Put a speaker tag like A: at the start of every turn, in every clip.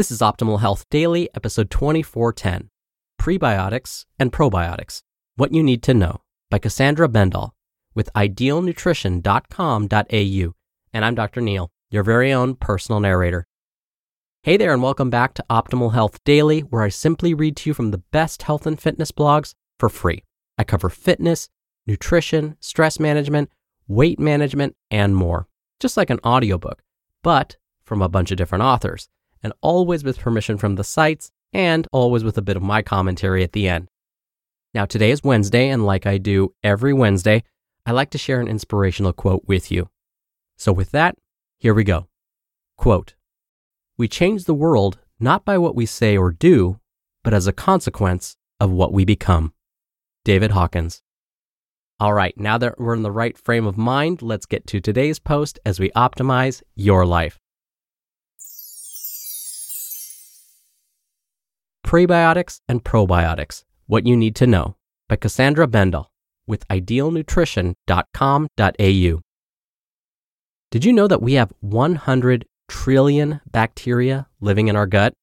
A: This is Optimal Health Daily, episode 2410 Prebiotics and Probiotics What You Need to Know by Cassandra Bendall with idealnutrition.com.au. And I'm Dr. Neal, your very own personal narrator. Hey there, and welcome back to Optimal Health Daily, where I simply read to you from the best health and fitness blogs for free. I cover fitness, nutrition, stress management, weight management, and more, just like an audiobook, but from a bunch of different authors and always with permission from the sites and always with a bit of my commentary at the end. Now, today is Wednesday, and like I do every Wednesday, I like to share an inspirational quote with you. So, with that, here we go. Quote We change the world not by what we say or do, but as a consequence of what we become. David Hawkins. All right, now that we're in the right frame of mind, let's get to today's post as we optimize your life. Prebiotics and Probiotics What You Need to Know by Cassandra Bendall with idealnutrition.com.au. Did you know that we have 100 trillion bacteria living in our gut?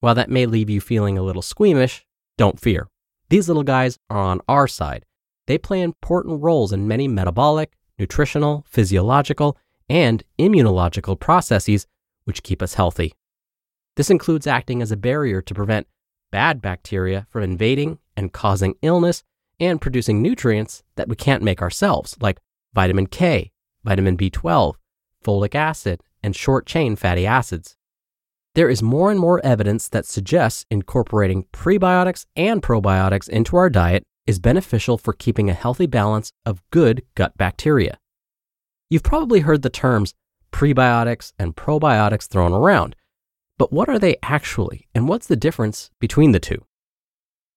A: While that may leave you feeling a little squeamish, don't fear. These little guys are on our side. They play important roles in many metabolic, nutritional, physiological, and immunological processes which keep us healthy. This includes acting as a barrier to prevent bad bacteria from invading and causing illness and producing nutrients that we can't make ourselves, like vitamin K, vitamin B12, folic acid, and short chain fatty acids. There is more and more evidence that suggests incorporating prebiotics and probiotics into our diet is beneficial for keeping a healthy balance of good gut bacteria. You've probably heard the terms prebiotics and probiotics thrown around, but what are they actually, and what's the difference between the two?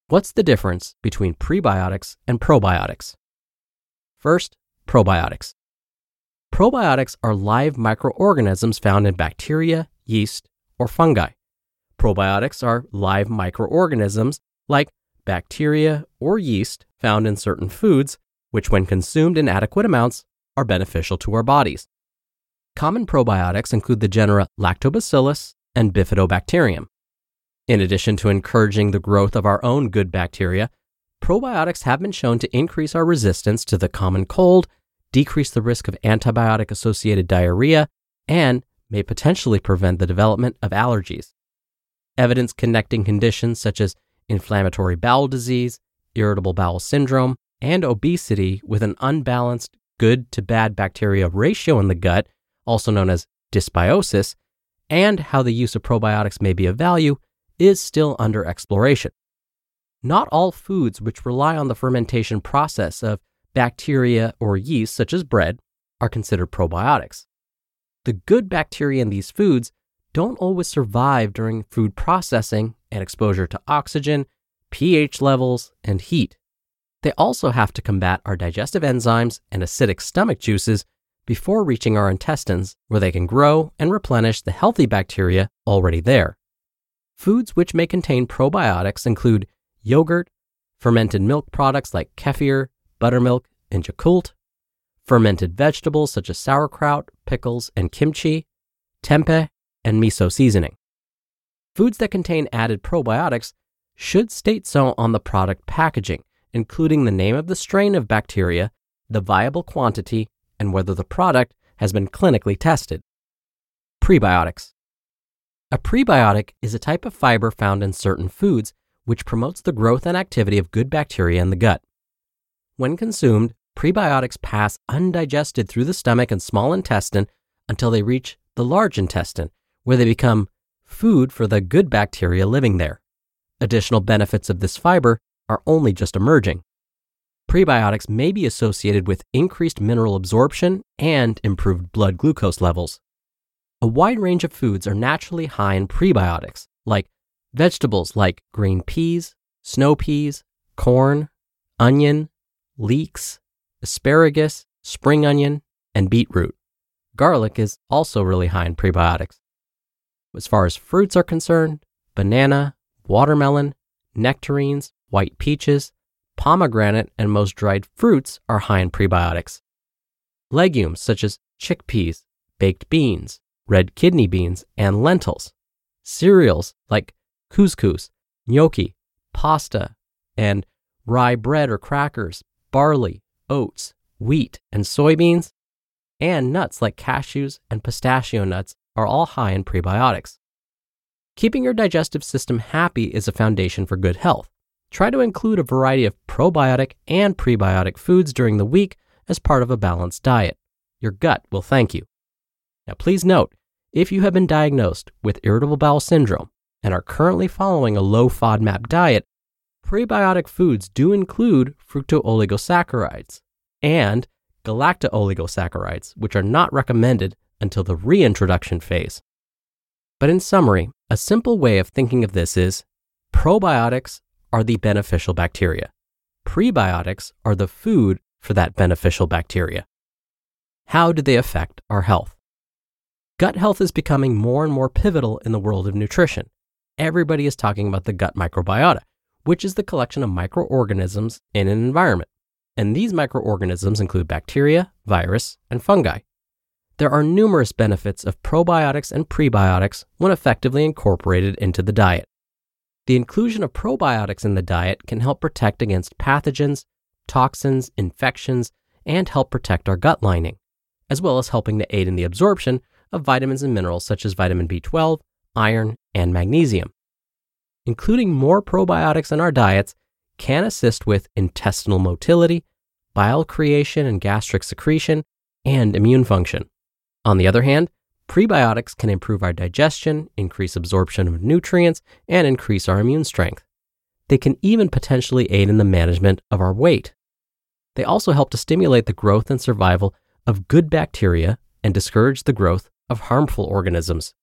A: What's the difference between prebiotics and probiotics? First, probiotics. Probiotics are live microorganisms found in bacteria, yeast, or fungi. Probiotics are live microorganisms like bacteria or yeast found in certain foods, which, when consumed in adequate amounts, are beneficial to our bodies. Common probiotics include the genera Lactobacillus, and bifidobacterium. In addition to encouraging the growth of our own good bacteria, probiotics have been shown to increase our resistance to the common cold, decrease the risk of antibiotic associated diarrhea, and may potentially prevent the development of allergies. Evidence connecting conditions such as inflammatory bowel disease, irritable bowel syndrome, and obesity with an unbalanced good to bad bacteria ratio in the gut, also known as dysbiosis, and how the use of probiotics may be of value is still under exploration. Not all foods which rely on the fermentation process of bacteria or yeast, such as bread, are considered probiotics. The good bacteria in these foods don't always survive during food processing and exposure to oxygen, pH levels, and heat. They also have to combat our digestive enzymes and acidic stomach juices before reaching our intestines, where they can grow and replenish the healthy bacteria already there. Foods which may contain probiotics include yogurt, fermented milk products like kefir, buttermilk, and Yakult, fermented vegetables such as sauerkraut, pickles, and kimchi, tempeh, and miso seasoning. Foods that contain added probiotics should state so on the product packaging, including the name of the strain of bacteria, the viable quantity, and whether the product has been clinically tested. Prebiotics. A prebiotic is a type of fiber found in certain foods which promotes the growth and activity of good bacteria in the gut. When consumed, prebiotics pass undigested through the stomach and small intestine until they reach the large intestine, where they become food for the good bacteria living there. Additional benefits of this fiber are only just emerging. Prebiotics may be associated with increased mineral absorption and improved blood glucose levels. A wide range of foods are naturally high in prebiotics, like vegetables like green peas, snow peas, corn, onion, leeks, asparagus, spring onion, and beetroot. Garlic is also really high in prebiotics. As far as fruits are concerned, banana, watermelon, nectarines, white peaches, pomegranate, and most dried fruits are high in prebiotics. Legumes such as chickpeas, baked beans, red kidney beans, and lentils. Cereals like couscous, gnocchi, pasta, and rye bread or crackers, barley, oats, wheat, and soybeans. And nuts like cashews and pistachio nuts are all high in prebiotics. Keeping your digestive system happy is a foundation for good health. Try to include a variety of probiotic and prebiotic foods during the week as part of a balanced diet. Your gut will thank you. Now, please note if you have been diagnosed with irritable bowel syndrome and are currently following a low FODMAP diet, prebiotic foods do include fructooligosaccharides and galactooligosaccharides, which are not recommended until the reintroduction phase. But in summary, a simple way of thinking of this is probiotics are the beneficial bacteria. Prebiotics are the food for that beneficial bacteria. How do they affect our health? Gut health is becoming more and more pivotal in the world of nutrition. Everybody is talking about the gut microbiota, which is the collection of microorganisms in an environment. And these microorganisms include bacteria, virus, and fungi. There are numerous benefits of probiotics and prebiotics when effectively incorporated into the diet. The inclusion of probiotics in the diet can help protect against pathogens, toxins, infections, and help protect our gut lining, as well as helping to aid in the absorption of vitamins and minerals such as vitamin B12, iron, and magnesium. Including more probiotics in our diets can assist with intestinal motility, bile creation and gastric secretion, and immune function. On the other hand, Prebiotics can improve our digestion, increase absorption of nutrients, and increase our immune strength. They can even potentially aid in the management of our weight. They also help to stimulate the growth and survival of good bacteria and discourage the growth of harmful organisms.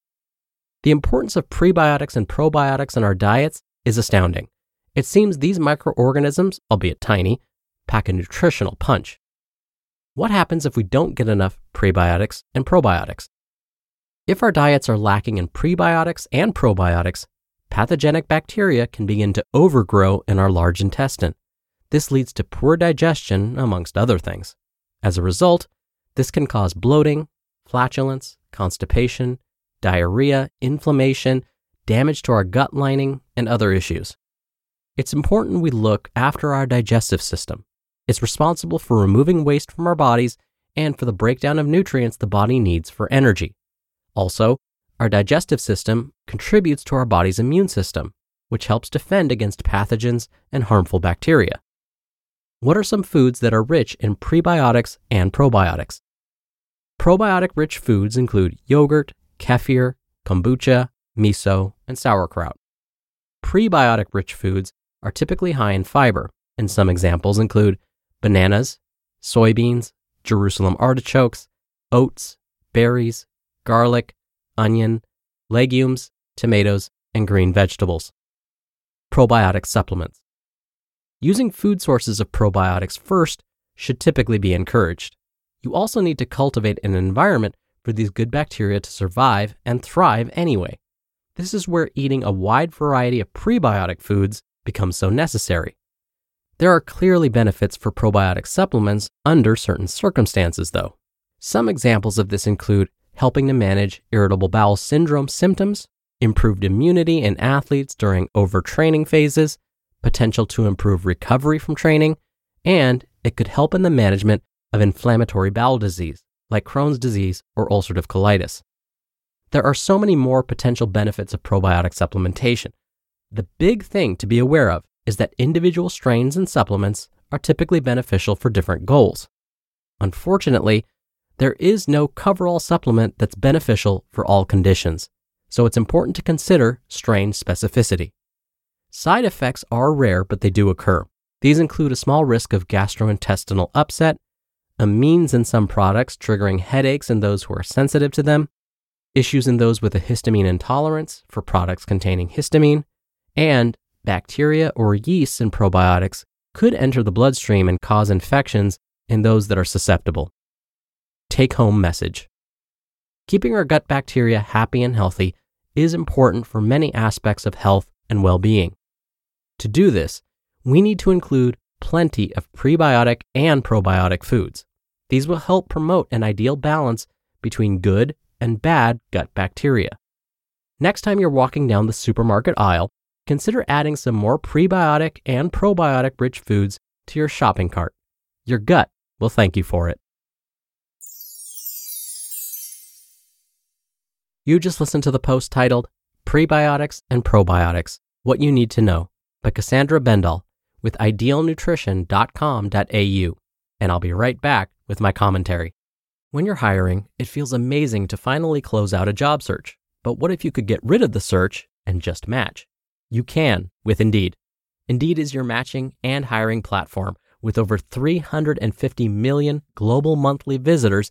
A: The importance of prebiotics and probiotics in our diets is astounding. It seems these microorganisms, albeit tiny, pack a nutritional punch. What happens if we don't get enough prebiotics and probiotics? If our diets are lacking in prebiotics and probiotics, pathogenic bacteria can begin to overgrow in our large intestine. This leads to poor digestion, amongst other things. As a result, this can cause bloating, flatulence, constipation, diarrhea, inflammation, damage to our gut lining, and other issues. It's important we look after our digestive system. It's responsible for removing waste from our bodies and for the breakdown of nutrients the body needs for energy. Also, our digestive system contributes to our body's immune system, which helps defend against pathogens and harmful bacteria. What are some foods that are rich in prebiotics and probiotics? Probiotic rich foods include yogurt, kefir, kombucha, miso, and sauerkraut. Prebiotic rich foods are typically high in fiber, and some examples include bananas, soybeans, Jerusalem artichokes, oats, berries, garlic, onion, legumes, tomatoes, and green vegetables. Probiotic supplements. Using food sources of probiotics first should typically be encouraged. you also need to cultivate an environment for these good bacteria to survive and thrive anyway. This is where eating a wide variety of prebiotic foods becomes so necessary. There are clearly benefits for probiotic supplements under certain circumstances, though. Some examples of this include helping to manage irritable bowel syndrome symptoms, improved immunity in athletes during overtraining phases, potential to improve recovery from training, and it could help in the management of inflammatory bowel disease like Crohn's disease or ulcerative colitis. There are so many more potential benefits of probiotic supplementation. The big thing to be aware of is that individual strains and supplements are typically beneficial for different goals. Unfortunately, there is no coverall supplement that's beneficial for all conditions, so it's important to consider strain specificity. Side effects are rare, but they do occur. These include a small risk of gastrointestinal upset, amines in some products triggering headaches in those who are sensitive to them, issues in those with a histamine intolerance for products containing histamine, and bacteria or yeasts in probiotics could enter the bloodstream and cause infections in those that are susceptible. Take home message Keeping our gut bacteria happy and healthy is important for many aspects of health and well being. To do this, we need to include plenty of prebiotic and probiotic foods. These will help promote an ideal balance between good and bad gut bacteria. Next time you're walking down the supermarket aisle, consider adding some more prebiotic and probiotic rich foods to your shopping cart. Your gut will thank you for it. You just listened to the post titled Prebiotics and Probiotics What You Need to Know by Cassandra Bendall with idealnutrition.com.au, and I'll be right back with my commentary. When you're hiring, it feels amazing to finally close out a job search. But what if you could get rid of the search and just match? You can with Indeed. Indeed is your matching and hiring platform with over 350 million global monthly visitors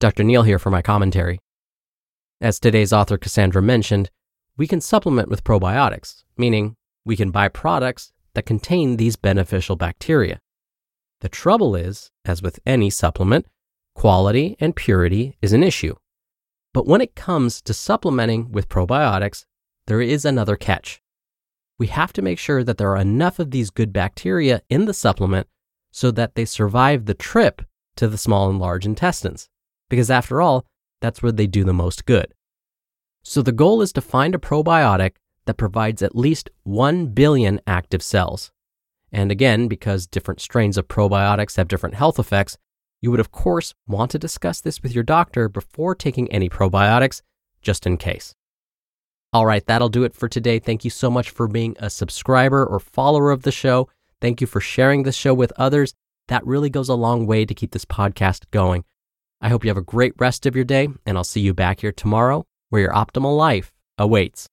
A: Dr. Neal here for my commentary. As today's author Cassandra mentioned, we can supplement with probiotics, meaning we can buy products that contain these beneficial bacteria. The trouble is, as with any supplement, quality and purity is an issue. But when it comes to supplementing with probiotics, there is another catch. We have to make sure that there are enough of these good bacteria in the supplement so that they survive the trip to the small and large intestines because after all, that's where they do the most good. So the goal is to find a probiotic that provides at least 1 billion active cells. And again, because different strains of probiotics have different health effects, you would of course want to discuss this with your doctor before taking any probiotics, just in case. All right, that'll do it for today. Thank you so much for being a subscriber or follower of the show. Thank you for sharing the show with others. That really goes a long way to keep this podcast going. I hope you have a great rest of your day, and I'll see you back here tomorrow where your optimal life awaits.